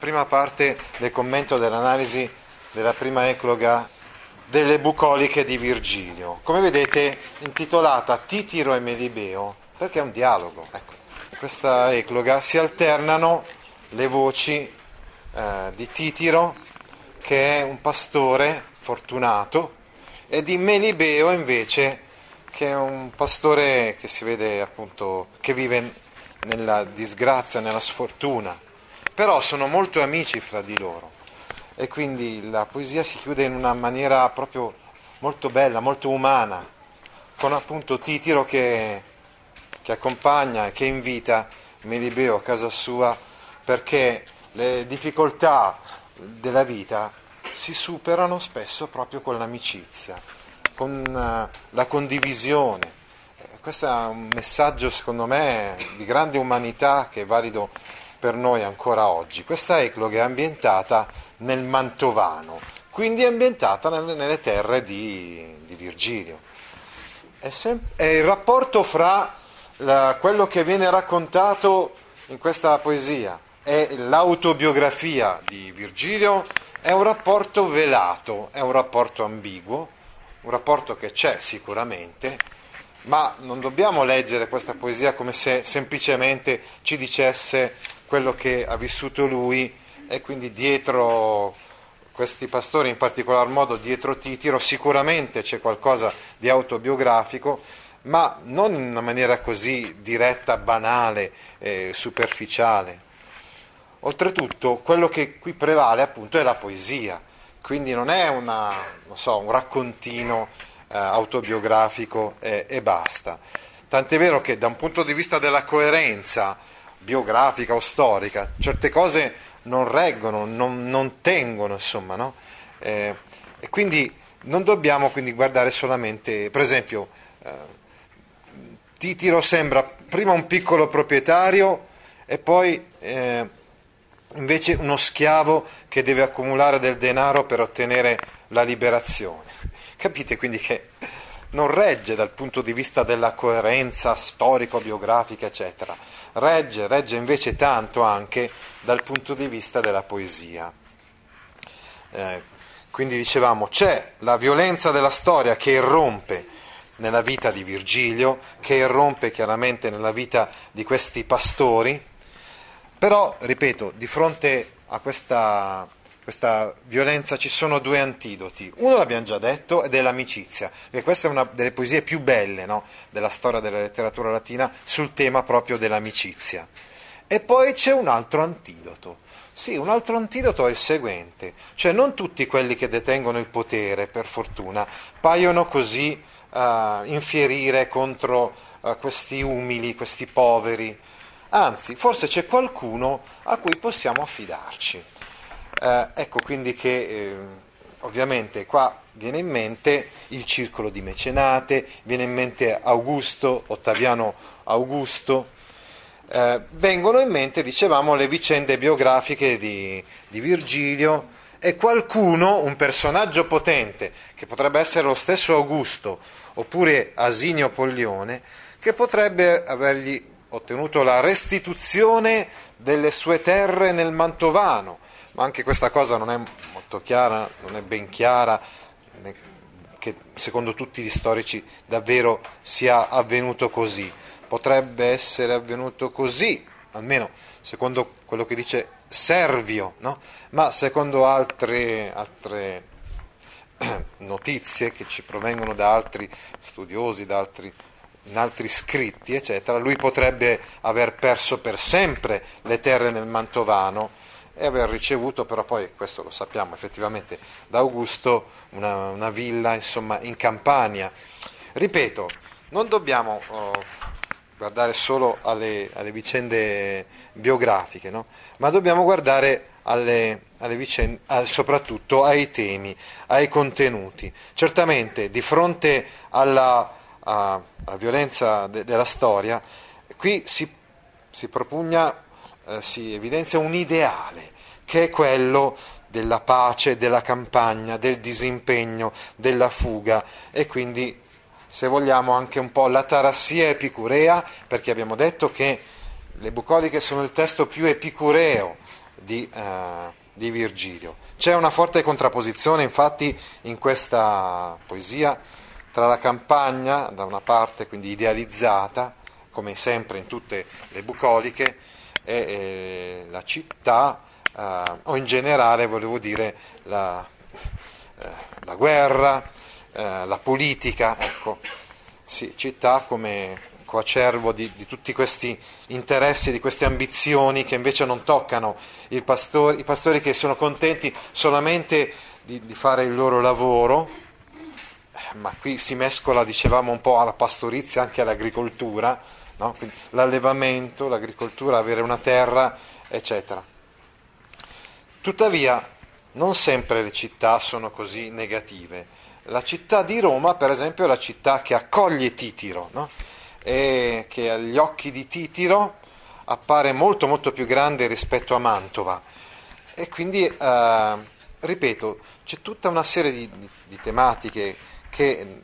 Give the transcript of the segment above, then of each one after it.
Prima parte del commento dell'analisi della prima ecloga delle bucoliche di Virgilio, come vedete intitolata Titiro e Melibeo, perché è un dialogo. Ecco, in questa ecloga si alternano le voci eh, di Titiro, che è un pastore fortunato, e di Melibeo invece, che è un pastore che si vede appunto, che vive nella disgrazia, nella sfortuna però sono molto amici fra di loro e quindi la poesia si chiude in una maniera proprio molto bella, molto umana, con appunto Titiro che, che accompagna e che invita Melibeo a casa sua perché le difficoltà della vita si superano spesso proprio con l'amicizia, con eh, la condivisione. Questo è un messaggio secondo me di grande umanità che è valido per noi ancora oggi. Questa ecloga è ambientata nel Mantovano, quindi è ambientata nelle, terre di, di Virgilio. È, sem- è, il rapporto fra la, quello che viene raccontato in questa poesia e l'autobiografia di Virgilio è un rapporto velato, è un rapporto ambiguo, un rapporto che c'è sicuramente, ma non dobbiamo leggere questa poesia come se semplicemente ci dicesse quello che ha vissuto lui e quindi dietro questi pastori, in particolar modo dietro Titiro, sicuramente c'è qualcosa di autobiografico, ma non in una maniera così diretta, banale, eh, superficiale. Oltretutto, quello che qui prevale appunto è la poesia, quindi non è una, non so, un raccontino eh, autobiografico e, e basta. Tant'è vero che da un punto di vista della coerenza, biografica o storica, certe cose non reggono, non, non tengono, insomma, no? eh, e quindi non dobbiamo quindi guardare solamente, per esempio, eh, Titiro sembra prima un piccolo proprietario e poi eh, invece uno schiavo che deve accumulare del denaro per ottenere la liberazione. Capite quindi che non regge dal punto di vista della coerenza storico-biografica, eccetera regge, regge invece tanto anche dal punto di vista della poesia. Eh, quindi dicevamo, c'è la violenza della storia che irrompe nella vita di Virgilio, che irrompe chiaramente nella vita di questi pastori, però, ripeto, di fronte a questa questa violenza ci sono due antidoti. Uno l'abbiamo già detto ed è l'amicizia, perché questa è una delle poesie più belle no, della storia della letteratura latina sul tema proprio dell'amicizia. E poi c'è un altro antidoto. Sì, un altro antidoto è il seguente, cioè non tutti quelli che detengono il potere, per fortuna, paiono così uh, infierire contro uh, questi umili, questi poveri. Anzi, forse c'è qualcuno a cui possiamo affidarci. Eh, ecco quindi che eh, ovviamente qua viene in mente il circolo di mecenate, viene in mente Augusto, Ottaviano Augusto, eh, vengono in mente, dicevamo, le vicende biografiche di, di Virgilio e qualcuno, un personaggio potente, che potrebbe essere lo stesso Augusto oppure Asinio Poglione, che potrebbe avergli ottenuto la restituzione delle sue terre nel Mantovano, ma anche questa cosa non è molto chiara, non è ben chiara, che secondo tutti gli storici davvero sia avvenuto così. Potrebbe essere avvenuto così, almeno secondo quello che dice Servio, no? ma secondo altre, altre notizie che ci provengono da altri studiosi, da altri in altri scritti, eccetera, lui potrebbe aver perso per sempre le terre nel Mantovano e aver ricevuto però poi, questo lo sappiamo effettivamente, da Augusto una, una villa insomma, in Campania. Ripeto, non dobbiamo oh, guardare solo alle, alle vicende biografiche, no? ma dobbiamo guardare alle, alle vicende, soprattutto ai temi, ai contenuti. Certamente di fronte alla, alla violenza de, della storia, qui si, si propugna eh, si evidenzia un ideale che è quello della pace, della campagna, del disimpegno, della fuga e quindi se vogliamo anche un po' la tarassia epicurea perché abbiamo detto che le bucoliche sono il testo più epicureo di eh, di Virgilio. C'è una forte contrapposizione infatti in questa poesia tra la campagna, da una parte quindi idealizzata, come sempre in tutte le bucoliche, e, la città, eh, o in generale volevo dire la, eh, la guerra, eh, la politica, ecco, sì, città come coacervo di, di, tutti questi interessi, di queste ambizioni che invece non toccano pastori, i pastori che sono contenti solamente di, di fare il loro lavoro, ma qui si mescola, dicevamo, un po' alla pastorizia, anche all'agricoltura, no? l'allevamento, l'agricoltura, avere una terra, eccetera. Tuttavia, non sempre le città sono così negative. La città di Roma, per esempio, è la città che accoglie Titiro, no? e che agli occhi di Titiro appare molto molto più grande rispetto a Mantova. E quindi, eh, ripeto, c'è tutta una serie di, di, tematiche che eh,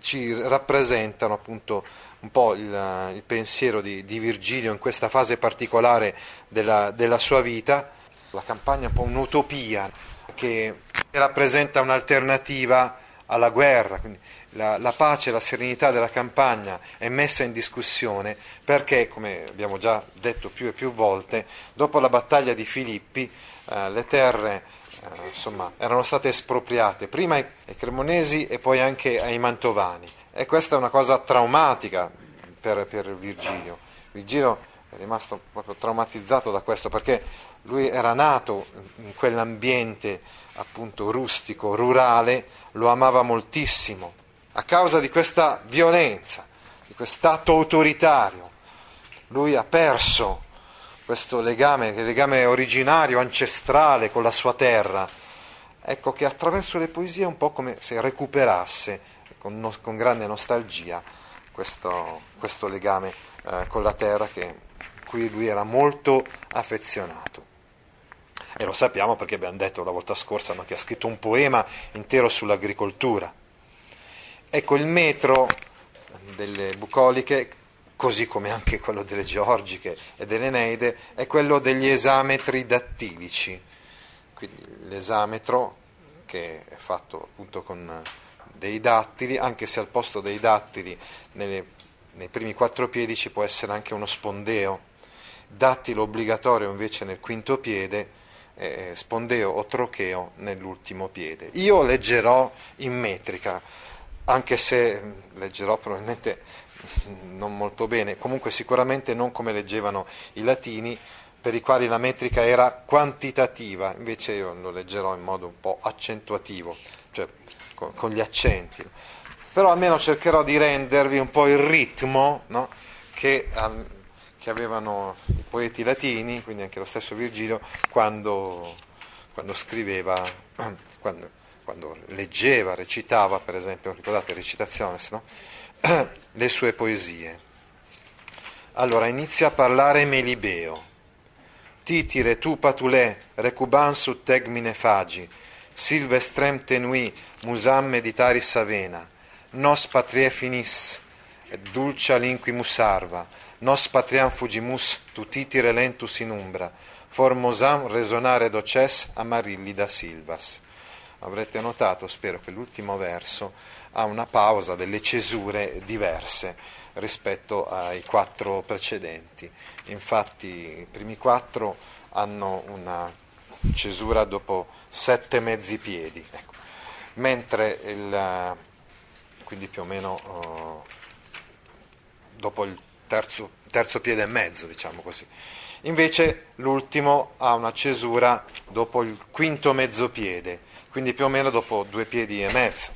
ci rappresentano appunto un po' il, il pensiero di, di, Virgilio in questa fase particolare della, della sua vita. La campagna è un po' un'utopia che rappresenta un'alternativa alla guerra, quindi la, la pace e la serenità della campagna è messa in discussione perché, come abbiamo già detto più e più volte, dopo la battaglia di Filippi eh, le terre eh, insomma, erano state espropriate prima ai, ai cremonesi e poi anche ai mantovani e questa è una cosa traumatica per, per Virgilio. Virgilio è rimasto proprio traumatizzato da questo perché lui era nato in quell'ambiente appunto rustico, rurale, lo amava moltissimo a causa di questa violenza, di quest'atto autoritario, lui ha perso questo legame, il legame originario, ancestrale con la sua terra. Ecco che attraverso le poesie è un po' come se recuperasse con, no, con grande nostalgia questo, questo legame eh, con la terra che, cui lui era molto affezionato. E lo sappiamo perché abbiamo detto la volta scorsa no, che ha scritto un poema intero sull'agricoltura Ecco, il metro delle bucoliche, così come anche quello delle georgiche e delle neide, è quello degli esametri dattilici. Quindi l'esametro, che è fatto appunto con dei dattili, anche se al posto dei dattili nelle, nei primi quattro piedi ci può essere anche uno spondeo. Dattilo obbligatorio invece nel quinto piede, eh, spondeo o trocheo nell'ultimo piede. Io leggerò in metrica anche se mm, leggerò probabilmente mm, non molto bene, comunque sicuramente non come leggevano i latini, per i quali la metrica era quantitativa, invece io lo leggerò in modo un po' accentuativo, cioè con, gli accenti. Però almeno cercherò di rendervi un po' il ritmo no? che, che, avevano i poeti latini, quindi anche lo stesso Virgilio, quando, quando scriveva, quando, quando leggeva, recitava, per esempio, ricordate recitazione, no? le sue poesie. Allora inizia a parlare Melibeo. Titire tu patulè, recuban su tegmine fagi, silvestrem tenui, musam meditaris avena, nos patrie finis, et dulcia linquimus arva, nos patriam fugimus, tu titire lentus in umbra, formosam resonare doces amarilli da silvas. Avrete notato, spero che l'ultimo verso ha una pausa, delle cesure diverse rispetto ai quattro precedenti. Infatti i primi quattro hanno una cesura dopo sette mezzi piedi, ecco. mentre il, quindi più o meno uh, dopo il terzo, terzo piede e mezzo, diciamo così. Invece l'ultimo ha una cesura dopo il quinto mezzo piede quindi più o meno dopo due piedi e mezzo.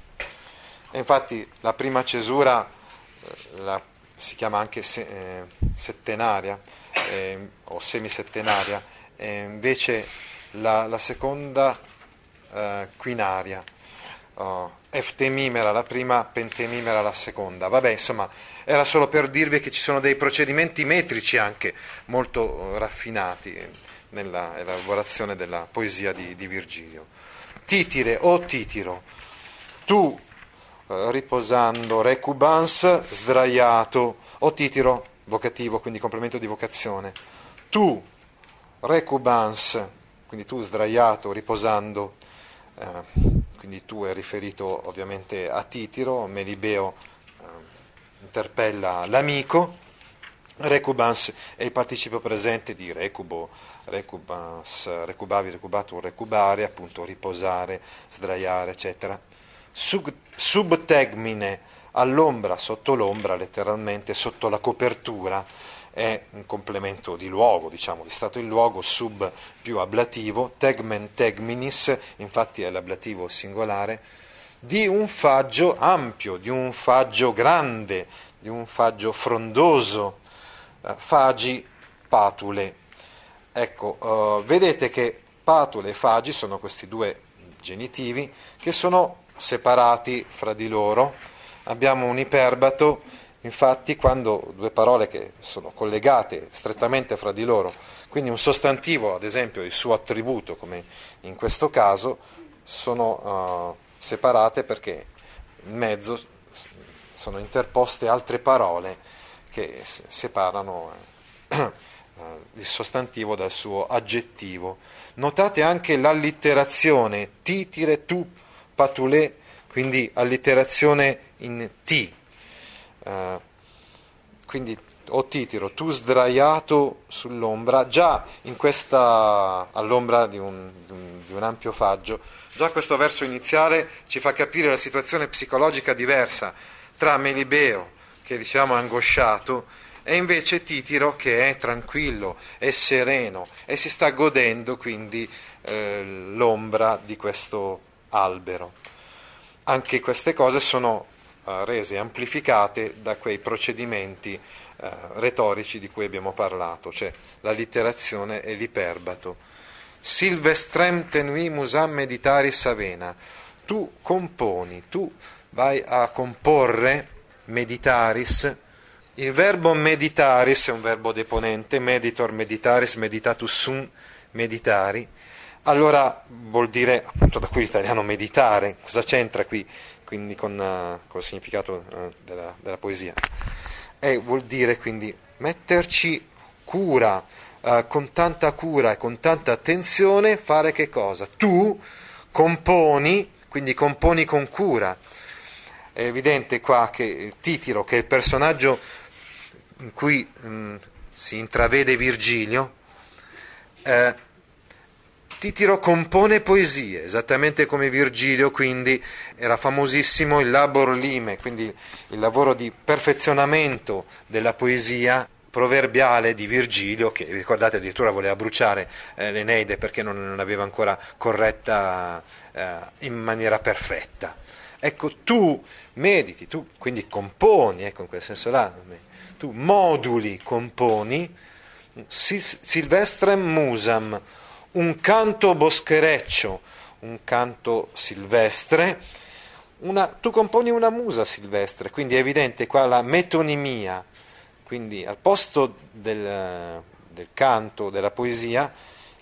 E infatti la prima cesura eh, la, si chiama anche se, eh, settenaria eh, o semisettenaria, e invece la, la seconda eh, quinaria. Oh, eftemimera la prima, pentemimera la seconda. Vabbè, insomma, era solo per dirvi che ci sono dei procedimenti metrici anche molto eh, raffinati nella elaborazione della poesia di, di Virgilio. Titire o Titiro, tu eh, riposando, recubans sdraiato, o Titiro vocativo, quindi complemento di vocazione, tu recubans quindi tu sdraiato, riposando, eh, quindi tu è riferito ovviamente a Titiro, Melibeo eh, interpella l'amico, recubans è il participio presente di recubo, recubans, recubavi, recubatum, recubare, appunto riposare, sdraiare, eccetera. Sub, subtegmine, all'ombra, sotto l'ombra, letteralmente, sotto la copertura, è un complemento di luogo, diciamo, di stato in luogo, sub più ablativo, tegmen tegminis, infatti è l'ablativo singolare, di un faggio ampio, di un faggio grande, di un faggio frondoso, eh, fagi, patule. Ecco, uh, vedete che patule e fagi sono questi due genitivi che sono separati fra di loro. Abbiamo un iperbato Infatti, quando due parole che sono collegate strettamente fra di loro, quindi un sostantivo, ad esempio, il suo attributo, come in questo caso, sono uh, separate perché in mezzo sono interposte altre parole che separano uh, il sostantivo dal suo aggettivo. Notate anche l'allitterazione titire tu patulè, quindi allitterazione in ti eh, quindi o Titiro, tu sdraiato sull'ombra, già in questa, all'ombra di un, di un ampio faggio, già questo verso iniziale ci fa capire la situazione psicologica diversa tra Melibeo, che diciamo è angosciato, e invece Titiro che è tranquillo, è sereno e si sta godendo quindi eh, l'ombra di questo albero. Anche queste cose sono rese amplificate da quei procedimenti eh, retorici di cui abbiamo parlato, cioè la litterazione e l'iperbato. Silvestrem tenui musam meditaris avena. Tu componi, tu vai a comporre meditaris. Il verbo meditaris è un verbo deponente, meditor meditaris, meditatus sum meditari. Allora vuol dire, appunto da qui l'italiano meditare, cosa c'entra qui? Quindi con, uh, col significato uh, della, della, poesia. E vuol dire quindi metterci cura, uh, con tanta cura e con tanta attenzione, fare che cosa? Tu componi, quindi componi con cura. È evidente qua che Titiro, che è il personaggio in cui mh, mm, si intravede Virgilio, eh, Titiro compone poesie, esattamente come Virgilio, quindi era famosissimo il labor lime, quindi il lavoro di perfezionamento della poesia proverbiale di Virgilio, che ricordate addirittura voleva bruciare eh, l'Eneide perché non, non aveva ancora corretta eh, in maniera perfetta. Ecco, tu mediti, tu quindi componi, ecco in quel senso là, tu moduli, componi, silvestrem musam, un canto boschereccio, un canto silvestre, una, tu componi una musa silvestre, quindi è evidente qua la metonimia, quindi al posto del, del canto, della poesia,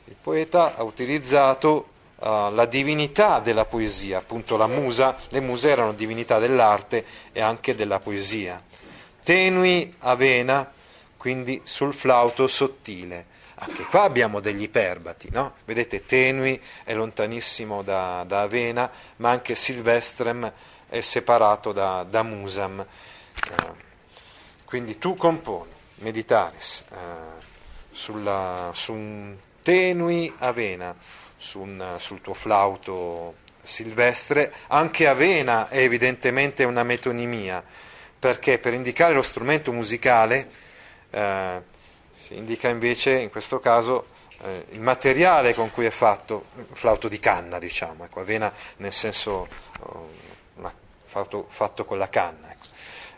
il poeta ha utilizzato uh, la divinità della poesia, appunto la musa, le muse erano divinità dell'arte e anche della poesia. Tenui avena, quindi sul flauto sottile anche qua abbiamo degli iperbati, no? Vedete, tenui è lontanissimo da, da, Avena, ma anche Silvestrem è separato da, da Musam. Eh, quindi tu componi, meditaris, eh, sulla, su un tenui Avena, su un, sul tuo flauto silvestre, anche Avena è evidentemente una metonimia, perché per indicare lo strumento musicale eh, si indica invece in questo caso eh, il materiale con cui è fatto, un flauto di canna diciamo, ecco, avena nel senso oh, una, flauto fatto con la canna. Ecco.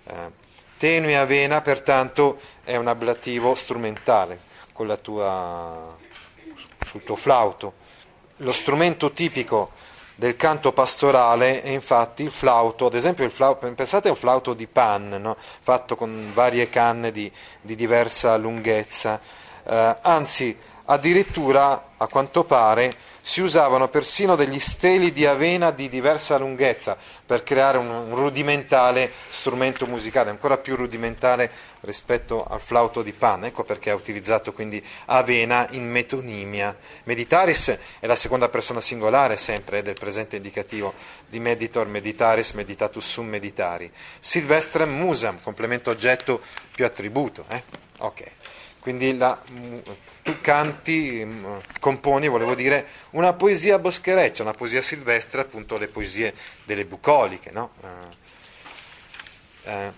Eh, tenue avena pertanto è un ablativo strumentale tua, sul tuo flauto. Lo strumento tipico del canto pastorale è infatti il flauto, ad esempio il flauto, pensate a un flauto di pan, no? fatto con varie canne di, di diversa lunghezza, eh, anzi Addirittura, a quanto pare, si usavano persino degli steli di avena di diversa lunghezza per creare un, rudimentale strumento musicale, ancora più rudimentale rispetto al flauto di Pan. Ecco perché ha utilizzato quindi avena in metonimia. Meditaris è la seconda persona singolare sempre del presente indicativo di meditor, meditaris, meditatus sum meditari. Silvestrem musam, complemento oggetto più attributo. Eh? Ok, quindi la tu canti, mm, componi, volevo dire, una poesia boschereccia, una poesia silvestre, appunto le poesie delle bucoliche, no? Eh, eh,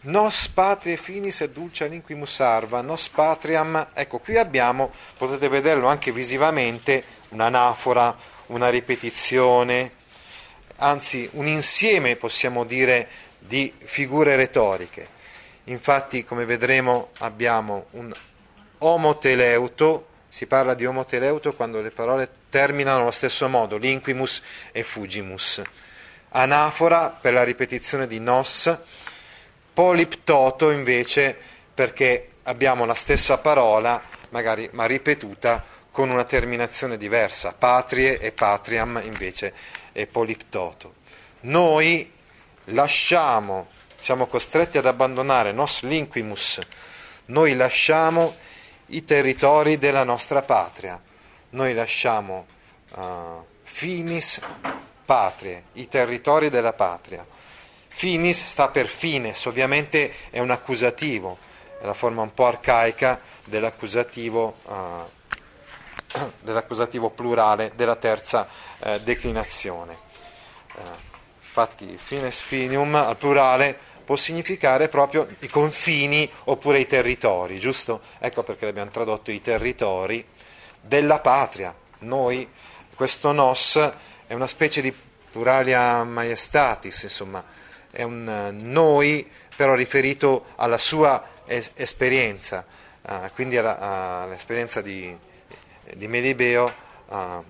nos patrie finis et dulce linquimus arva, nos patriam, ecco qui abbiamo, potete vederlo anche visivamente, un'anafora, una ripetizione, anzi un insieme, possiamo dire, di figure retoriche. Infatti, come vedremo, abbiamo un omoteleuto, si parla di omoteleuto quando le parole terminano allo stesso modo, linquimus e fugimus. Anafora per la ripetizione di nos, poliptoto invece perché abbiamo la stessa parola, magari ma ripetuta con una terminazione diversa, patrie e patriam invece è poliptoto. Noi lasciamo, siamo costretti ad abbandonare nos linquimus, noi lasciamo i territori della nostra patria. Noi lasciamo uh, finis patrie, i territori della patria. Finis sta per fines, ovviamente è un accusativo, è la forma un po' arcaica dell'accusativo, uh, dell'accusativo plurale della terza uh, declinazione. Infatti, fines finium al plurale può significare proprio i confini oppure i territori, giusto? Ecco perché abbiamo tradotto i territori della patria. Noi, questo nos è una specie di pluralia maestatis, insomma, è un eh, noi però riferito alla sua es- esperienza, uh, quindi alla, all'esperienza di, di Melibeo. Uh,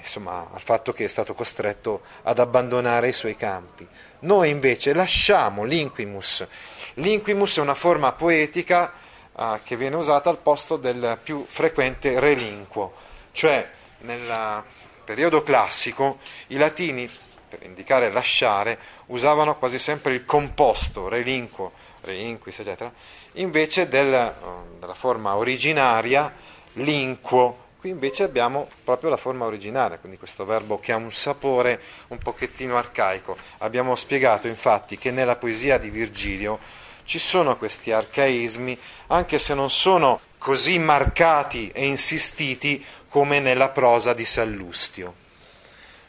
insomma, al fatto che è stato costretto ad abbandonare i suoi campi. Noi invece lasciamo l'inquimus. L'inquimus è una forma poetica uh, che viene usata al posto del più frequente relinquo, cioè nel periodo classico i latini, per indicare lasciare, usavano quasi sempre il composto relinquo, relinquis, eccetera, invece del, uh, della forma originaria linquo, Qui invece abbiamo proprio la forma originale, quindi questo verbo che ha un sapore un pochettino arcaico. Abbiamo spiegato infatti che nella poesia di Virgilio ci sono questi arcaismi, anche se non sono così marcati e insistiti come nella prosa di Sallustio.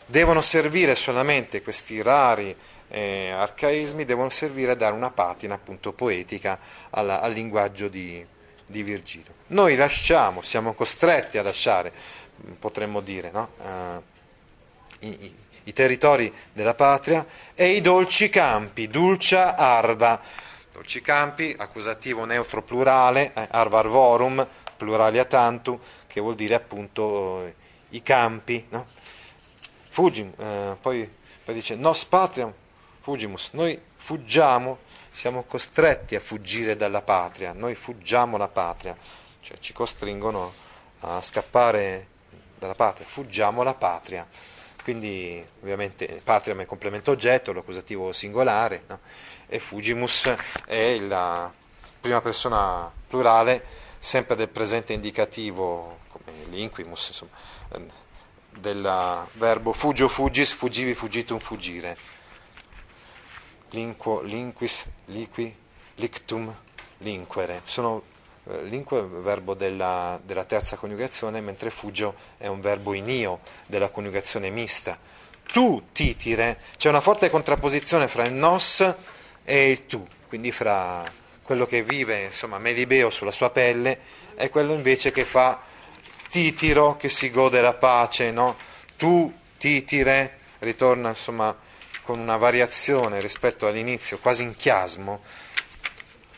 Devono servire solamente questi rari eh, arcaismi, devono servire a dare una patina appunto poetica alla, al linguaggio di, di Virgilio. Noi lasciamo, siamo costretti a lasciare, potremmo dire, no? uh, i, i, i, territori della patria e i dolci campi, dulcia arva. Dolci campi, accusativo neutro plurale, eh, arva arvorum, pluralia tantu, che vuol dire appunto eh, i campi. No? Fugim, eh, poi, poi dice nos patriam fugimus, noi fuggiamo siamo costretti a fuggire dalla patria, noi fuggiamo la patria, cioè ci costringono a scappare dalla patria, fuggiamo la patria. Quindi ovviamente patria è complemento oggetto, l'accusativo singolare, no? e fugimus è la prima persona plurale, sempre del presente indicativo, come l'inquimus, insomma, del verbo fugio fugis, fuggivi fuggitum fuggire linquo, linquis, liqui, lictum, linquere. Sono eh, linque è il verbo della, della, terza coniugazione, mentre fugio è un verbo in io della coniugazione mista. Tu, titire, c'è una forte contrapposizione fra il nos e il tu, quindi fra quello che vive, insomma, Melibeo sulla sua pelle e quello invece che fa titiro, che si gode la pace, no? Tu, titire, ritorna, insomma, con una variazione rispetto all'inizio, quasi in chiasmo,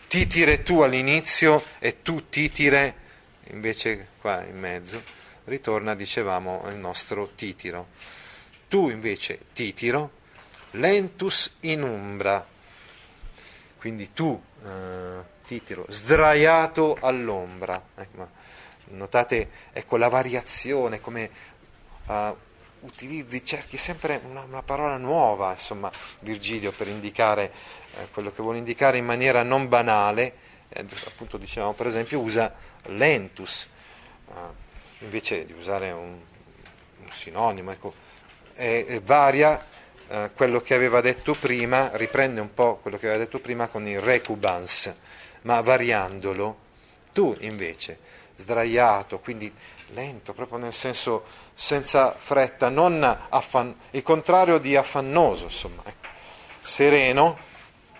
titire tu all'inizio e tu titire, invece qua in mezzo, ritorna, dicevamo, il nostro titiro. Tu invece titiro, lentus in umbra, quindi tu, eh, titiro, sdraiato all'ombra. Ecco, Notate ecco, la variazione, come uh, utilizzi, cerchi sempre una, una, parola nuova, insomma, Virgilio, per indicare eh, quello che vuole indicare in maniera non banale. Eh, appunto, dicevamo, per esempio, usa lentus, uh, invece di usare un, un sinonimo, ecco, e, e varia eh, quello che aveva detto prima, riprende un po' quello che aveva detto prima con il recubans, ma variandolo. Tu invece, sdraiato, quindi lento, proprio nel senso senza fretta, non affan- il contrario di affannoso, insomma, ecco. sereno,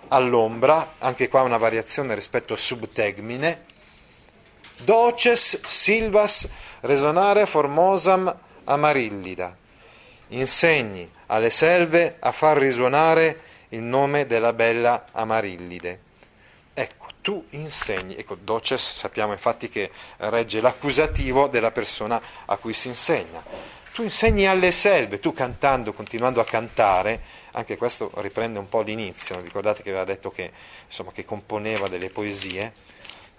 all'ombra, anche qua una variazione rispetto a subtegmine, doces silvas resonare formosam amarillida, insegni alle selve a far risuonare il nome della bella Amarillide. Tu insegni, ecco, doces sappiamo infatti che regge l'accusativo della persona a cui si insegna. Tu insegni alle selve, tu cantando, continuando a cantare, anche questo riprende un po' l'inizio, ricordate che aveva detto che, insomma, che componeva delle poesie,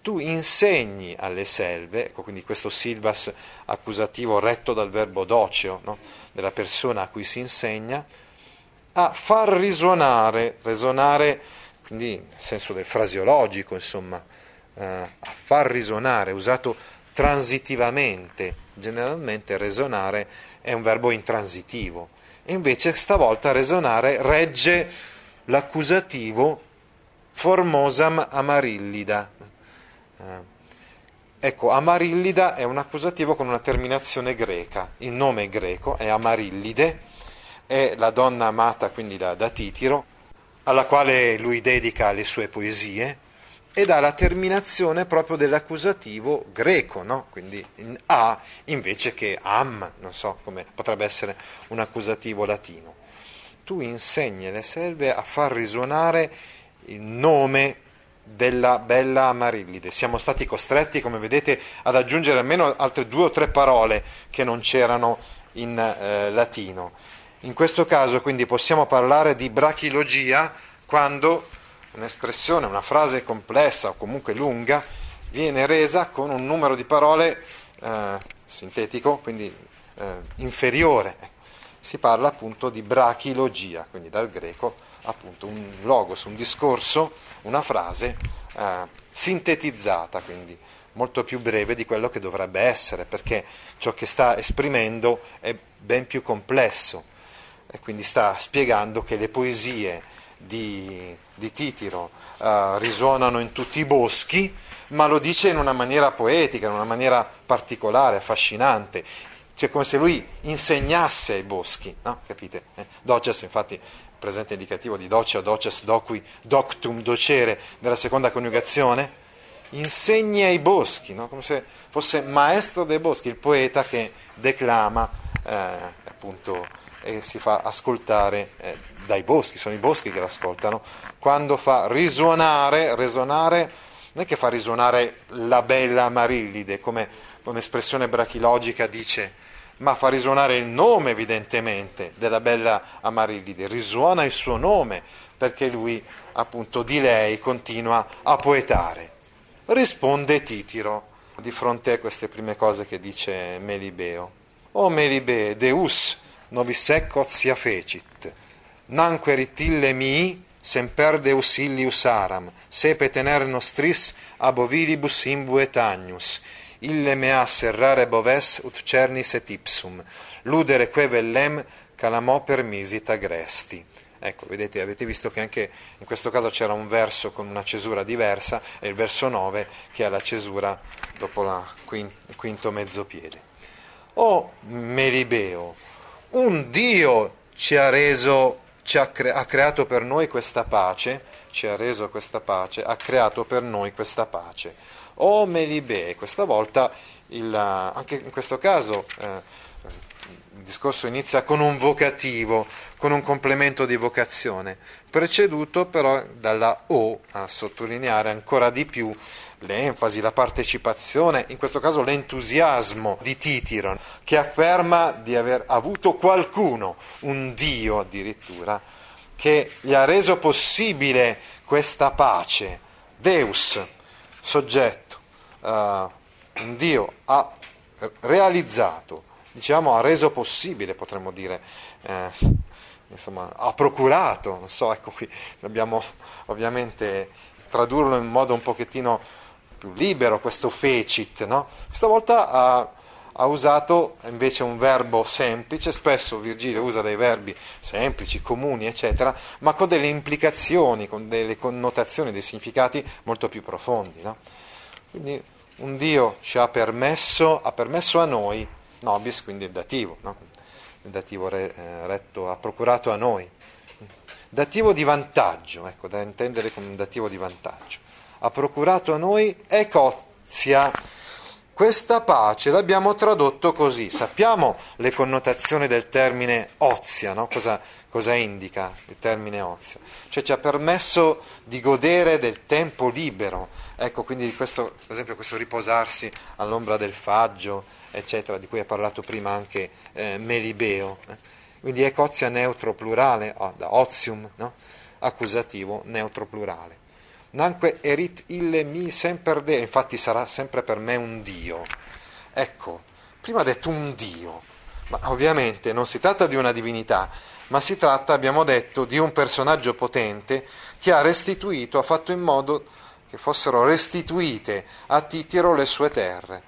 tu insegni alle selve, ecco quindi questo silvas accusativo retto dal verbo doceo, no? della persona a cui si insegna, a far risuonare, resonare, quindi nel senso del frasiologico, insomma, eh, a far risuonare, usato transitivamente, generalmente resonare è un verbo intransitivo, e invece stavolta resonare regge l'accusativo formosam amarillida. Eh, Ecco, Amarillida è un accusativo con una terminazione greca, il nome è greco è Amarillide, è la donna amata quindi da, da Titiro, alla quale lui dedica le sue poesie, ed ha la terminazione proprio dell'accusativo greco, no? quindi in A invece che am, non so come potrebbe essere un accusativo latino. Tu insegni le selve a far risuonare il nome della bella Amarillide. Siamo stati costretti, come vedete, ad aggiungere almeno altre due o tre parole che non c'erano in eh, latino. In questo caso quindi possiamo parlare di brachilogia quando un'espressione, una frase complessa o comunque lunga viene resa con un numero di parole eh, sintetico, quindi eh, inferiore. Si parla appunto di brachilogia, quindi dal greco appunto un logos, un discorso, una frase eh, sintetizzata, quindi molto più breve di quello che dovrebbe essere, perché ciò che sta esprimendo è ben più complesso e quindi sta spiegando che le poesie di, di Titiro eh, risuonano in tutti i boschi, ma lo dice in una maniera poetica, in una maniera particolare, affascinante. Cioè come se lui insegnasse ai boschi, no? Capite? Eh? Doces infatti presente indicativo di doce doces docui doctum docere nella seconda coniugazione, insegna ai boschi, no? come se fosse maestro dei boschi, il poeta che declama eh, appunto e si fa ascoltare eh, dai boschi, sono i boschi che l'ascoltano, quando fa risuonare, resonare, non è che fa risuonare la bella Marillide, come un'espressione brachilogica dice ma fa risuonare il nome evidentemente della bella Amarillide, risuona il suo nome perché lui appunto di lei continua a poetare. Risponde Titiro di fronte a queste prime cose che dice Melibeo. O Melibee, Deus nobis sia fecit, nanque ritille mii semper Deus illius aram, sepe tener nostris abovilibus imbuet agnus, ille mea serrare boves ut cernis et ipsum, ludere que vellem calamo per misita agresti. Ecco, vedete, avete visto che anche in questo caso c'era un verso con una cesura diversa, è il verso 9 che ha la cesura dopo il quinto mezzo piede. O Melibeo, un Dio ci ha reso, ci ha, cre- ha creato per noi questa pace, ci ha reso questa pace, ha creato per noi questa pace o Melibe. Questa volta, il, anche in questo caso, eh, il discorso inizia con un vocativo, con un complemento di vocazione, preceduto però dalla O, a sottolineare ancora di più l'enfasi, la partecipazione, in questo caso l'entusiasmo di Titiron, che afferma di aver avuto qualcuno, un Dio addirittura, che gli ha reso possibile questa pace, Deus, soggetto, uh, un Dio ha realizzato, diciamo ha reso possibile, potremmo dire, eh, insomma, ha procurato, non so, ecco qui dobbiamo ovviamente tradurlo in modo un pochettino più libero, questo fecit, no? Questa volta ha, ha usato invece un verbo semplice, spesso Virgilio usa dei verbi semplici, comuni, eccetera, ma con delle implicazioni, con delle connotazioni, dei significati molto più profondi, no? Quindi un Dio ci ha permesso, ha permesso a noi, nobis, quindi il dativo, no? il dativo re, eh, retto, ha procurato a noi. Dativo di vantaggio, ecco, da intendere come un dativo di vantaggio. Ha procurato a noi ecozia. Questa pace l'abbiamo tradotto così. Sappiamo le connotazioni del termine ozia, no? cosa, cosa indica il termine ozia? Cioè ci ha permesso di godere del tempo libero. Ecco, quindi questo, per esempio questo riposarsi all'ombra del faggio, eccetera, di cui ha parlato prima anche eh, Melibeo. Eh. Quindi ecozia neutro plurale, da ozium, no? accusativo neutro plurale. Nanque erit ille mi semper de, infatti sarà sempre per me un Dio. Ecco, prima ha detto un Dio, ma ovviamente non si tratta di una divinità, ma si tratta, abbiamo detto, di un personaggio potente che ha restituito, ha fatto in modo che fossero restituite a Titiro le sue terre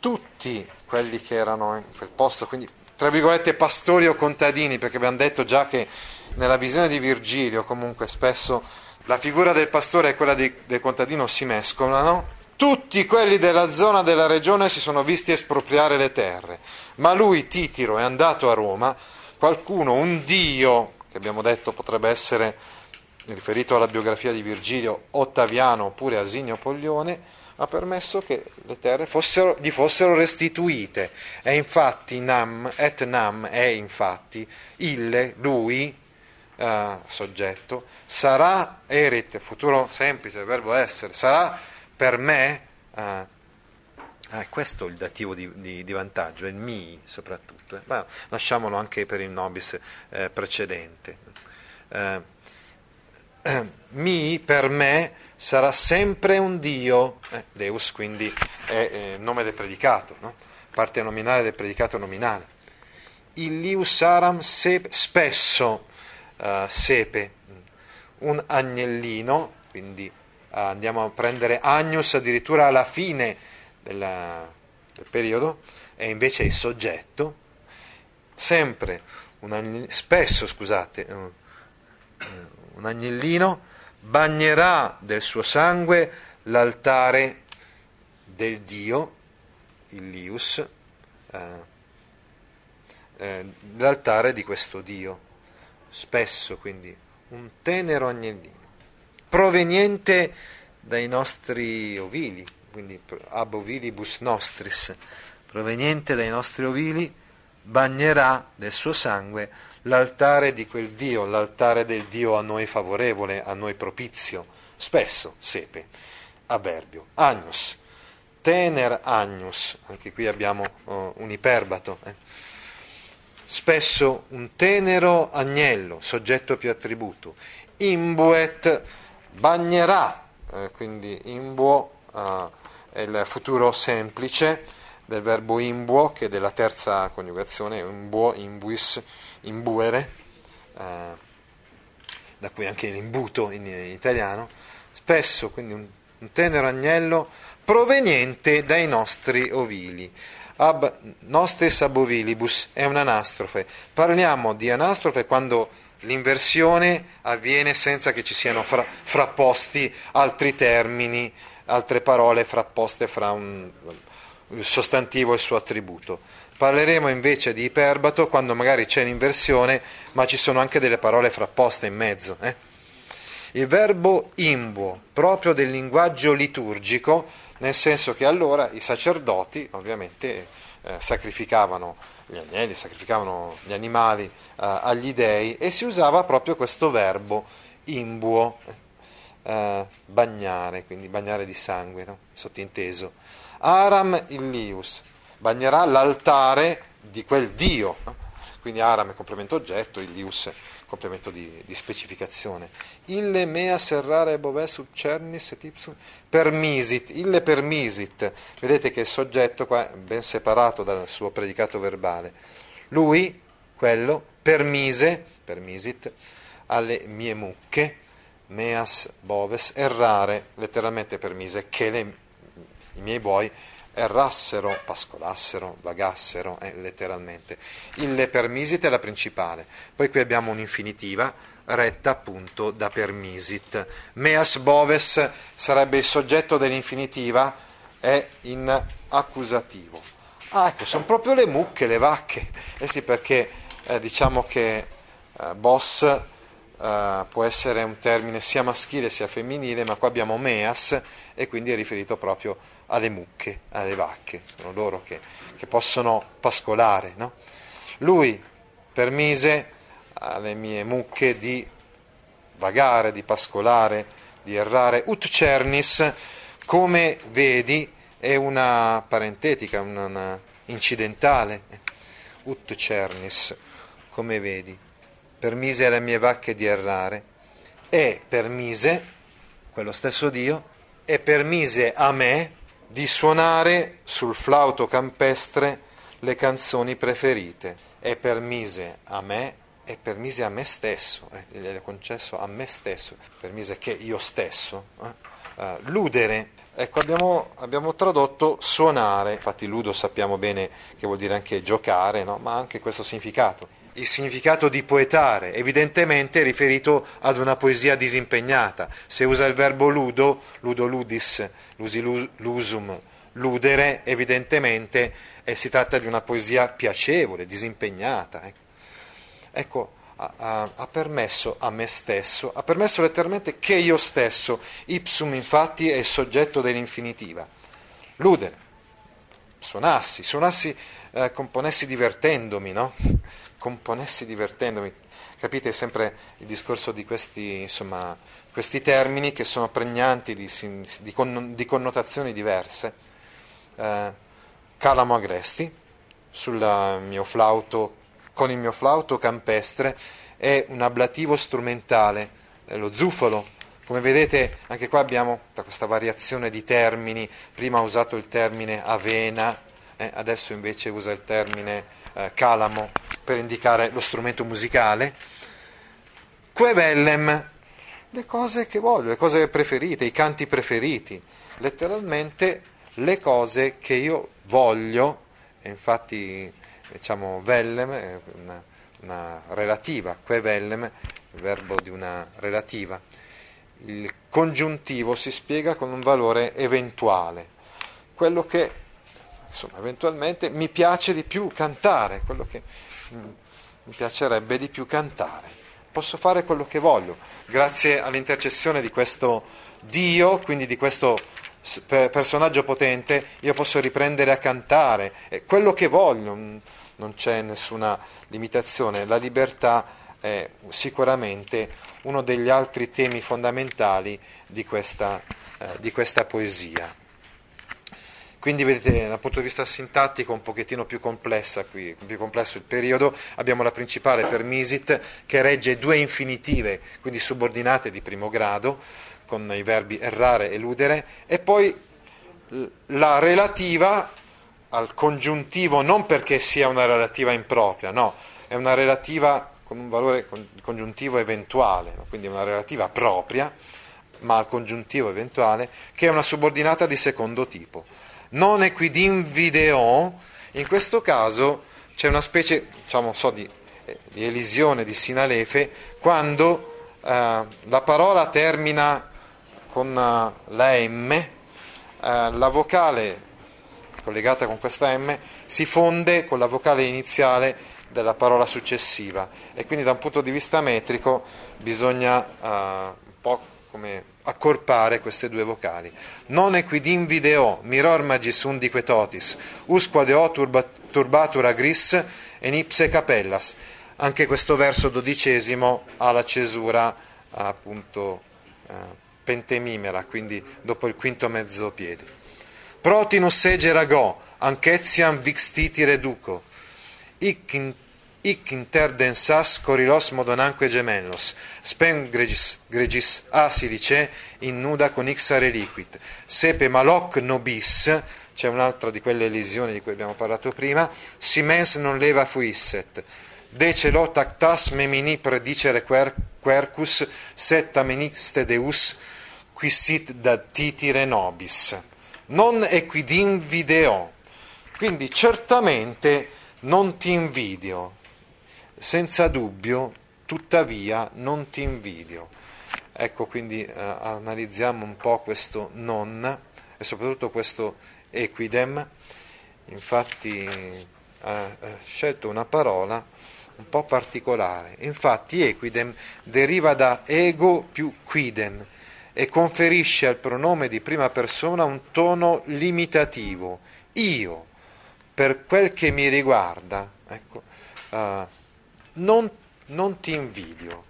tutti quelli che erano in quel posto, quindi tra virgolette pastori o contadini, perché abbiamo detto già che nella visione di Virgilio comunque spesso la figura del pastore e quella di, del contadino si mescolano, tutti quelli della zona della regione si sono visti espropriare le terre, ma lui, Titiro, è andato a Roma, qualcuno, un dio, che abbiamo detto potrebbe essere riferito alla biografia di Virgilio, Ottaviano oppure Asinio Poglione, ha permesso che le terre fossero, gli fossero restituite. E infatti nam, et nam è infatti ille, lui, eh, soggetto, sarà erit, futuro semplice, verbo essere, sarà per me, eh, eh, questo è il dativo di, di, di, vantaggio, è il mi soprattutto, eh. ma lasciamolo anche per il nobis eh, precedente. Eh, mi per me sarà sempre un Dio, Deus quindi è eh, nome del predicato, no? parte nominale del predicato nominale. Illius aram sep, spesso uh, sepe, un agnellino, quindi uh, andiamo a prendere agnus addirittura alla fine della, del periodo, e invece il soggetto, sempre un agnellino, spesso scusate, uh, un agnellino bagnerà del suo sangue l'altare del Dio, il Lius, eh, eh, l'altare di questo Dio, spesso quindi un tenero agnellino, proveniente dai nostri ovili, quindi ab ovilibus nostris, proveniente dai nostri ovili, bagnerà del suo sangue l'altare di quel Dio, l'altare del Dio a noi favorevole, a noi propizio, spesso sepe, avverbio, agnus, tener agnus, anche qui abbiamo uh, un iperbato, eh. Spesso un tenero agnello, soggetto più attributo, imbuet bagnerà, eh, quindi imbuo uh, è il futuro semplice del verbo imbuo, che è della terza coniugazione, imbuo, imbuis, imbuere, eh, da cui anche l'imbuto in, in italiano, spesso quindi un, un, tenero agnello proveniente dai nostri ovili. Ab nostris ab ovilibus è un'anastrofe. Parliamo di anastrofe quando l'inversione avviene senza che ci siano fra, frapposti altri termini, altre parole frapposte fra un, il sostantivo e il suo attributo. Parleremo invece di iperbato quando magari c'è l'inversione, ma ci sono anche delle parole frapposte in mezzo. Eh? Il verbo imbuo, proprio del linguaggio liturgico, nel senso che allora i sacerdoti ovviamente eh, sacrificavano gli agnelli, sacrificavano gli animali eh, agli dei e si usava proprio questo verbo imbuo, eh, bagnare, quindi bagnare di sangue, no? sottinteso. Aram illius, bagnerà l'altare di quel Dio. Quindi Aram è complemento oggetto, Ilius complemento di, di, specificazione. Ille mea serrare boves ubcernis et ipsum permisit, ille permisit, vedete che il soggetto qua è ben separato dal suo predicato verbale. Lui, quello, permise, permisit, alle mie mucche, meas boves, errare, letteralmente permise, che le, i miei buoi errassero, pascolassero, vagassero, eh, letteralmente. Il permisit è la principale, poi qui abbiamo un'infinitiva retta appunto da permisit. Meas boves sarebbe il soggetto dell'infinitiva, è in accusativo. Ah, ecco, sono proprio le mucche, le vacche. Eh sì, perché eh, diciamo che eh, boss eh, può essere un termine sia maschile sia femminile, ma qua abbiamo meas e quindi è riferito proprio alle mucche, alle vacche, sono loro che, che possono pascolare. No? Lui permise alle mie mucche di vagare, di pascolare, di errare. Ut cernis, come vedi, è una parentetica, una, una incidentale. Ut cernis, come vedi, permise alle mie vacche di errare e permise, quello stesso Dio, e permise a me di suonare sul flauto campestre le canzoni preferite e permise a me e permise a me stesso, eh, gliel'ho concesso a me stesso, permise che io stesso, eh, uh, ludere. Ecco, abbiamo, abbiamo, tradotto suonare, infatti ludo sappiamo bene che vuol dire anche giocare, no? ma anche questo significato il significato di poetare, evidentemente riferito ad una poesia disimpegnata. Se usa il verbo ludo, ludo ludis, lusi lusum, ludere, evidentemente eh, si tratta di una poesia piacevole, disimpegnata. Ecco, ecco ha, ha, ha, permesso a me stesso, ha permesso letteralmente che io stesso, ipsum infatti è il soggetto dell'infinitiva, ludere, suonassi, suonassi, eh, componessi divertendomi, no? Componessi divertendomi. Capite sempre il discorso di questi, insomma, questi termini che sono pregnanti di, di, di connotazioni diverse. Eh, calamo agresti sul mio flauto, con il mio flauto campestre è un ablativo strumentale, lo zufolo. Come vedete anche qua abbiamo questa variazione di termini, prima ha usato il termine avena, eh, adesso invece usa il termine eh, calamo per indicare lo strumento musicale. Quevellem, le cose che voglio, le cose preferite, i canti preferiti, letteralmente le cose che io voglio, e infatti diciamo vellem una, una relativa, quevellem, il verbo di una relativa. Il congiuntivo si spiega con un valore eventuale, quello che insomma, eventualmente mi piace di più cantare, quello che mm, mi piacerebbe di più cantare. Posso fare quello che voglio, grazie all'intercessione di questo Dio, quindi di questo personaggio potente, io posso riprendere a cantare quello che voglio, mm, non c'è nessuna limitazione. La libertà è sicuramente uno degli altri temi fondamentali di questa, eh, di questa poesia. Quindi vedete dal punto di vista sintattico un pochettino più complessa qui, più complesso il periodo, abbiamo la principale per misit che regge due infinitive, quindi subordinate di primo grado, con i verbi errare e ludere, e poi la relativa al congiuntivo non perché sia una relativa impropria, no, è una relativa con un valore congiuntivo eventuale, quindi una relativa propria, ma al congiuntivo eventuale, che è una subordinata di secondo tipo non equidim video, in questo caso c'è una specie, diciamo, so, di, eh, di, elisione di sinalefe quando eh, la parola termina con uh, la M, eh, la vocale collegata con questa M si fonde con la vocale iniziale della parola successiva. E quindi da un punto di vista metrico bisogna uh, un po' come accorpare queste due vocali. Non equidim video, miror magis undique totis, usqua deo turba, turbatura gris enipse capellas. Anche questo verso dodicesimo ha la cesura appunto eh, pentemimera, quindi dopo il quinto mezzo piede. Protinus ege ragò, anchetiam vixtiti reduco, ic hic inter densas corilos modonanque gemellos, spem gregis, gregis A si dice, in nuda con ix reliquit, sepe maloc nobis, c'è un'altra di quelle elisioni di cui abbiamo parlato prima, si mens non leva fuisset, decelo tactas memini predicere quer, quercus, setta menixte deus, qui sit da titire nobis, non equidim video, quindi certamente non ti invidio, senza dubbio, tuttavia non ti invidio. Ecco, quindi eh, analizziamo un po' questo non e soprattutto questo equidem. Infatti ha scelto una parola un po' particolare. Infatti equidem deriva da ego più quidem e conferisce al pronome di prima persona un tono limitativo. Io, per quel che mi riguarda, ecco, uh, non, non ti invidio.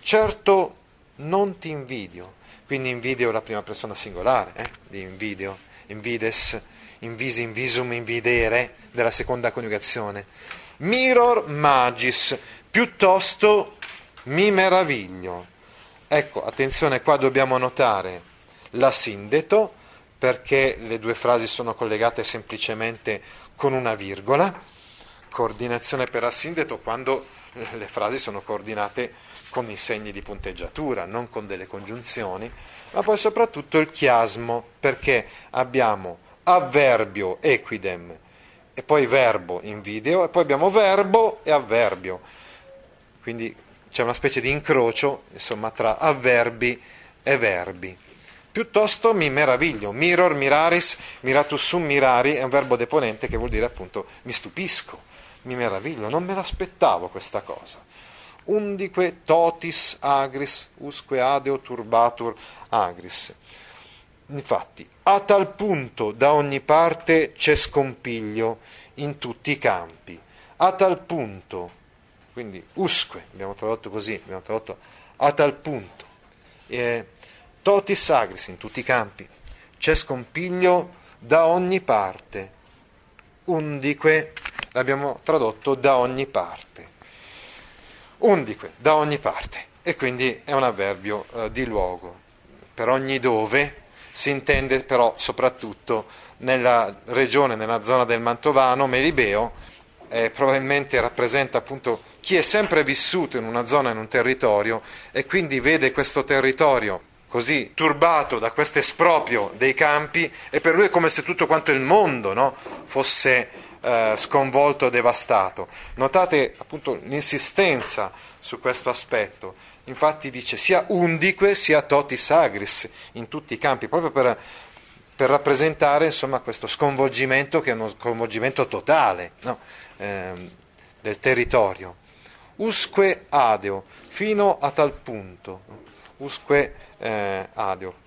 Certo non ti invidio, quindi invidio la prima persona singolare, eh, di invidio, invides, invisi, invisum, invidere, della seconda coniugazione. Mirror magis, piuttosto mi meraviglio. Ecco, attenzione, qua dobbiamo notare la sindeto, perché le due frasi sono collegate semplicemente con una virgola coordinazione per assindeto quando le frasi sono coordinate con i segni di punteggiatura, non con delle congiunzioni, ma poi soprattutto il chiasmo, perché abbiamo avverbio equidem e poi verbo in video e poi abbiamo verbo e avverbio. Quindi c'è una specie di incrocio, insomma, tra avverbi e verbi. Piuttosto mi meraviglio, miror, miraris, miratus sum mirari è un verbo deponente che vuol dire appunto mi stupisco mi meraviglio, non me l'aspettavo questa cosa. Undique totis agris, usque adeo turbatur agris. Infatti, a tal punto da ogni parte c'è scompiglio in tutti i campi. A tal punto, quindi usque, abbiamo tradotto così, abbiamo tradotto a tal punto. Eh, totis agris in tutti i campi. C'è scompiglio da ogni parte. Undique l'abbiamo tradotto da ogni parte. Undique, da ogni parte, e quindi è un avverbio eh, di luogo. Per ogni dove si intende però soprattutto nella regione, nella zona del Mantovano, Melibeo, eh, probabilmente rappresenta appunto chi è sempre vissuto in una zona, in un territorio e quindi vede questo territorio così turbato da questo esproprio dei campi e per lui è come se tutto quanto il mondo no, fosse eh, sconvolto, devastato. Notate appunto l'insistenza su questo aspetto. Infatti dice sia undique sia totis agris in tutti i campi, proprio per, per rappresentare insomma, questo sconvolgimento che è uno sconvolgimento totale no? eh, del territorio. Usque adeo, fino a tal punto. Usque eh, adeo.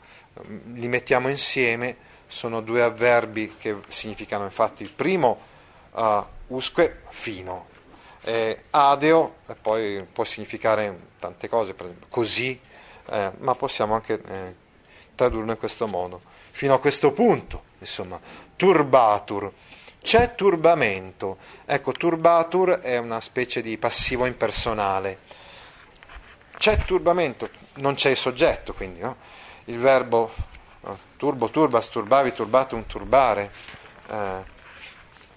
Li mettiamo insieme, sono due avverbi che significano infatti il primo uh, usque fino, eh, adeo poi può significare tante cose, per esempio così, eh, ma possiamo anche eh, tradurlo in questo modo. Fino a questo punto, insomma, turbatur. C'è turbamento. Ecco, turbatur è una specie di passivo impersonale. C'è turbamento, non c'è il soggetto, quindi no? il verbo turbo, turbas, turbavi, turbatum, turbare. Eh,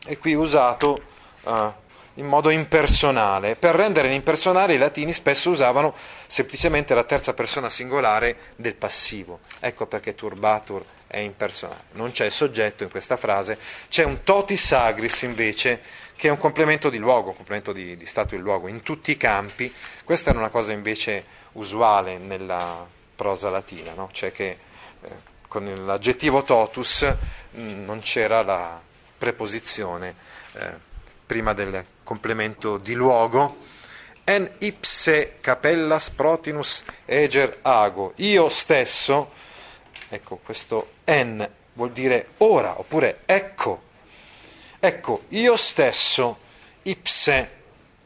è qui usato uh, in modo impersonale. Per rendere impersonale i latini spesso usavano semplicemente la terza persona singolare del passivo. Ecco perché turbatur è impersonale. Non c'è soggetto in questa frase, c'è un totis agris invece che è un complemento di luogo, un complemento di, di stato di luogo in tutti i campi. Questa era una cosa invece usuale nella prosa latina, no? cioè che eh, con l'aggettivo totus mh, mm, non c'era la preposizione eh, prima del complemento di luogo. En ipse capellas protinus eger ago. Io stesso, ecco questo en vuol dire ora oppure ecco. Ecco, io stesso, ipse,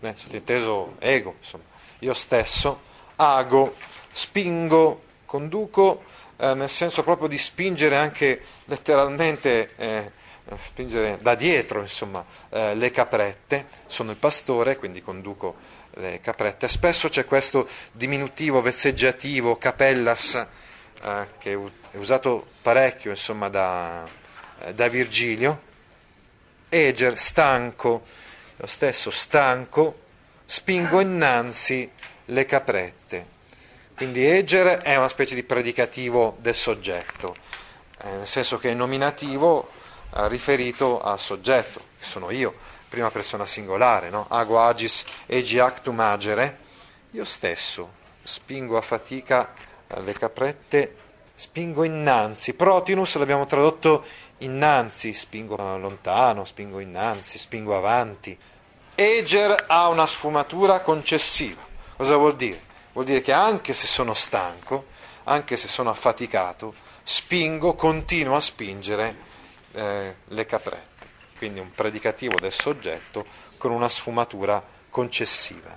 eh, sottinteso ego, insomma, io stesso, ago, spingo, conduco, eh, nel senso proprio di spingere anche letteralmente eh, spingere da dietro insomma, eh, le caprette, sono il pastore, quindi conduco le caprette. Spesso c'è questo diminutivo vezzeggiativo, capellas, eh, che è usato parecchio insomma, da, eh, da Virgilio. Eger, stanco, lo stesso stanco, spingo innanzi le caprette. Quindi Eger è una specie di predicativo del soggetto, eh, nel senso che è nominativo eh, riferito al soggetto, che sono io, prima persona singolare, no? Ago agis egi actum agere, io stesso spingo a fatica le caprette, spingo innanzi, protinus l'abbiamo tradotto innanzi, spingo lontano, spingo innanzi, spingo avanti. Eger ha una sfumatura concessiva. Cosa vuol dire? Vuol dire che anche se sono stanco, anche se sono affaticato, spingo, continuo a spingere eh, le caprette. Quindi un predicativo del soggetto con una sfumatura concessiva.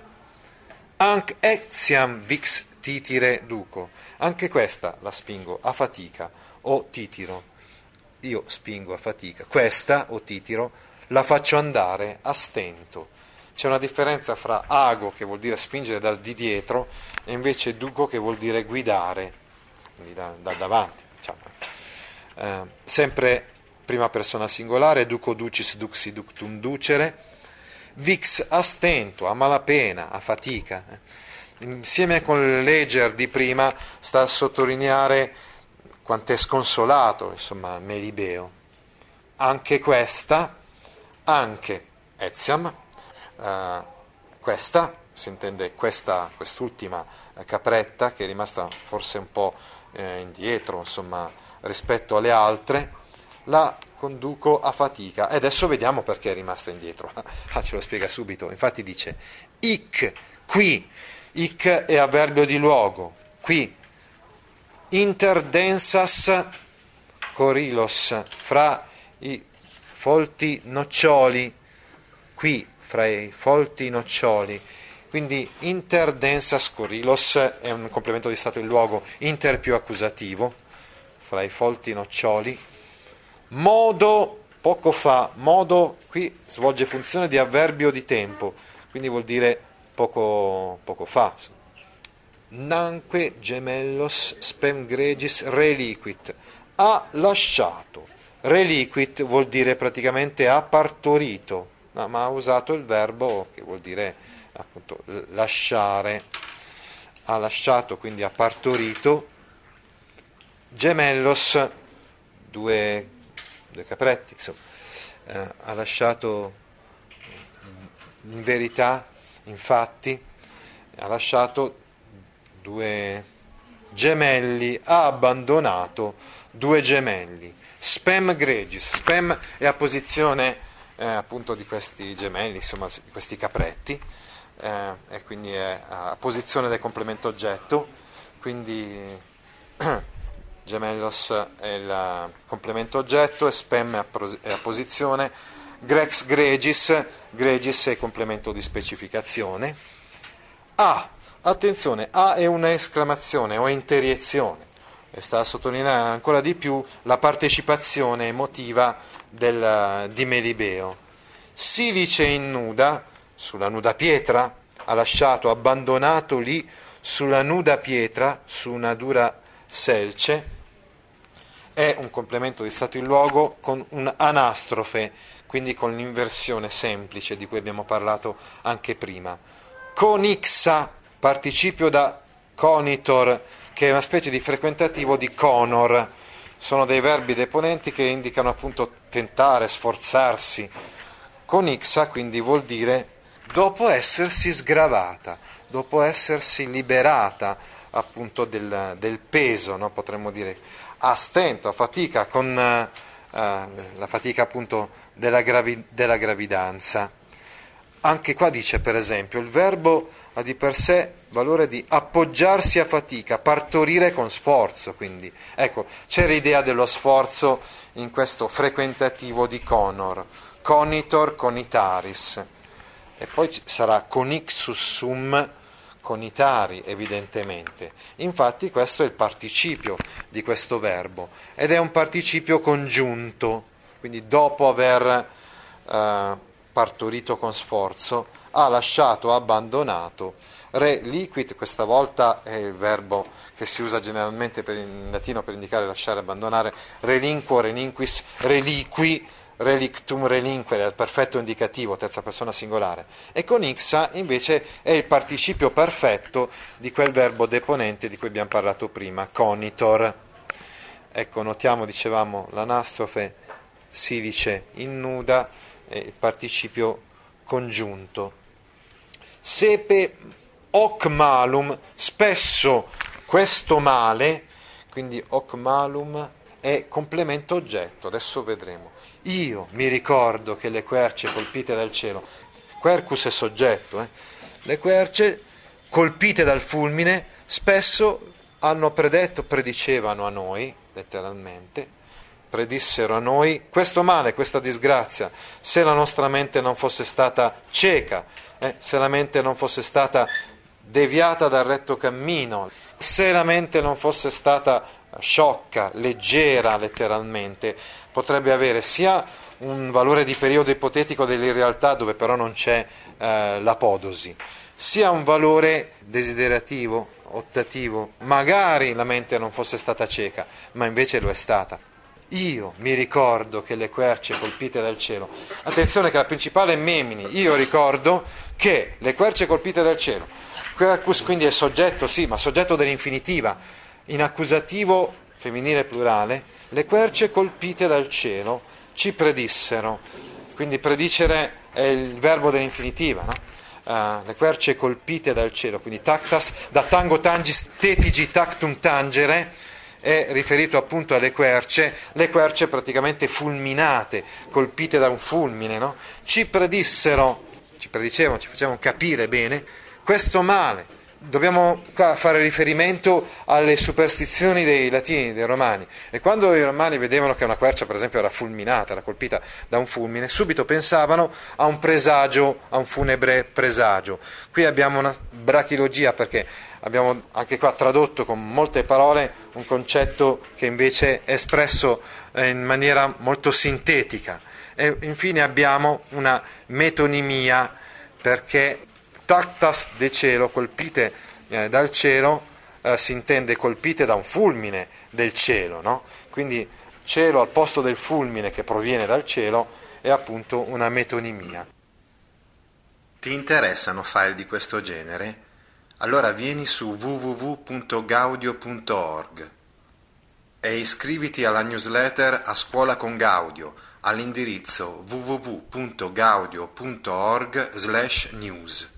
Anc ectiam vix titire duco. Anche questa la spingo a fatica o titiro. Io spingo a fatica. Questa o titiro la faccio andare a stento. C'è una differenza fra ago, che vuol dire spingere dal di dietro, e invece duco, che vuol dire guidare, quindi da, da davanti. Diciamo. Eh, sempre prima persona singolare, duco ducis duxi ductum ducere, vix a stento, a malapena, a fatica. Insieme con l'Eger di prima sta a sottolineare quanto è sconsolato, insomma, Melibeo. Anche questa, anche Eziam, eh, questa, si intende questa, quest'ultima capretta che è rimasta forse un po' eh, indietro, insomma, rispetto alle altre, la conduco a fatica. E adesso vediamo perché è rimasta indietro. Ah, ce lo spiega subito. Infatti dice, ic, qui, ic è avverbio di luogo, qui, interdensas corilos, fra i folti noccioli, qui, fra i folti noccioli. Quindi interdensas corilos è un complemento di stato in luogo, inter più accusativo, fra i folti noccioli, Modo, poco fa, modo qui svolge funzione di avverbio di tempo, quindi vuol dire poco, poco fa. Nanque gemellos spem gregis reliquit, ha lasciato. Reliquit vuol dire praticamente ha partorito, no, ma ha usato il verbo che vuol dire appunto lasciare. Ha lasciato, quindi ha partorito. Gemellos, due due capretti, insomma, eh, ha lasciato in verità, infatti, ha lasciato due gemelli, ha abbandonato due gemelli. Spam gregis, spam è a posizione eh, appunto di questi gemelli, insomma di questi capretti, eh, e quindi è a posizione del complemento oggetto, quindi gemellos è il complemento oggetto e spam è a posizione, grex gregis, gregis è il complemento di specificazione. A, attenzione, A è un'esclamazione o interiezione e sta a sottolineare ancora di più la partecipazione emotiva del, di Melibeo. Silice in nuda, sulla nuda pietra, ha lasciato, abbandonato lì sulla nuda pietra, su una dura selce, è un complemento di stato in luogo con un'anastrofe, quindi con l'inversione semplice di cui abbiamo parlato anche prima. Conixa, participio da conitor, che è una specie di frequentativo di conor, sono dei verbi deponenti che indicano appunto tentare, sforzarsi. Conixa quindi vuol dire dopo essersi sgravata, dopo essersi liberata appunto del, del peso, no? potremmo dire a stento, a fatica, con eh, la fatica appunto della, gravi, della gravidanza. Anche qua dice per esempio il verbo ha di per sé valore di appoggiarsi a fatica, partorire con sforzo, quindi. Ecco, c'è l'idea dello sforzo in questo frequentativo di conor, conitor conitaris, e poi sarà conixus sum conitari evidentemente. Infatti questo è il participio di questo verbo ed è un participio congiunto, quindi dopo aver eh, partorito con sforzo, ha lasciato, abbandonato, reliquit, questa volta è il verbo che si usa generalmente in latino per indicare lasciare, abbandonare, relinquo, relinquis, reliqui, relictum relinquere, al perfetto indicativo, terza persona singolare, e con ixa invece è il participio perfetto di quel verbo deponente di cui abbiamo parlato prima, conitor. Ecco, notiamo, dicevamo, l'anastrofe si dice innuda e il participio congiunto. Sepe hoc malum, spesso questo male, quindi hoc malum è complemento oggetto, adesso vedremo. Io mi ricordo che le querce colpite dal cielo, quercus è soggetto, eh? le querce colpite dal fulmine spesso hanno predetto, predicevano a noi, letteralmente, predissero a noi questo male, questa disgrazia, se la nostra mente non fosse stata cieca, eh? se la mente non fosse stata deviata dal retto cammino, se la mente non fosse stata sciocca, leggera letteralmente, potrebbe avere sia un valore di periodo ipotetico dell'irrealtà dove però non c'è eh, l'apodosi, sia un valore desiderativo, ottativo, magari la mente non fosse stata cieca, ma invece lo è stata. Io mi ricordo che le querce colpite dal cielo, attenzione che la principale è Memini, io ricordo che le querce colpite dal cielo, quercus quindi è soggetto, sì, ma soggetto dell'infinitiva, in accusativo femminile plurale, le querce colpite dal cielo ci predissero, quindi predicere è il verbo dell'infinitiva, no? Uh, le querce colpite dal cielo, quindi tactas, da tango tangis tetigi tactum tangere, è riferito appunto alle querce, le querce praticamente fulminate, colpite da un fulmine, no? ci predissero, ci predicevano, ci facevano capire bene questo male, dobbiamo fare riferimento alle superstizioni dei latini, dei romani. E quando i romani vedevano che una quercia, per esempio, era fulminata, era colpita da un fulmine, subito pensavano a un presagio, a un funebre presagio. Qui abbiamo una brachilogia perché abbiamo anche qua tradotto con molte parole un concetto che invece è espresso eh, in maniera molto sintetica. E infine abbiamo una metonimia perché tactas de cielo, colpite eh, dal cielo, eh, si intende colpite da un fulmine del cielo, no? quindi cielo al posto del fulmine che proviene dal cielo è appunto una metonimia. Ti interessano file di questo genere? Allora vieni su www.gaudio.org e iscriviti alla newsletter A Scuola con Gaudio all'indirizzo www.gaudio.org/news.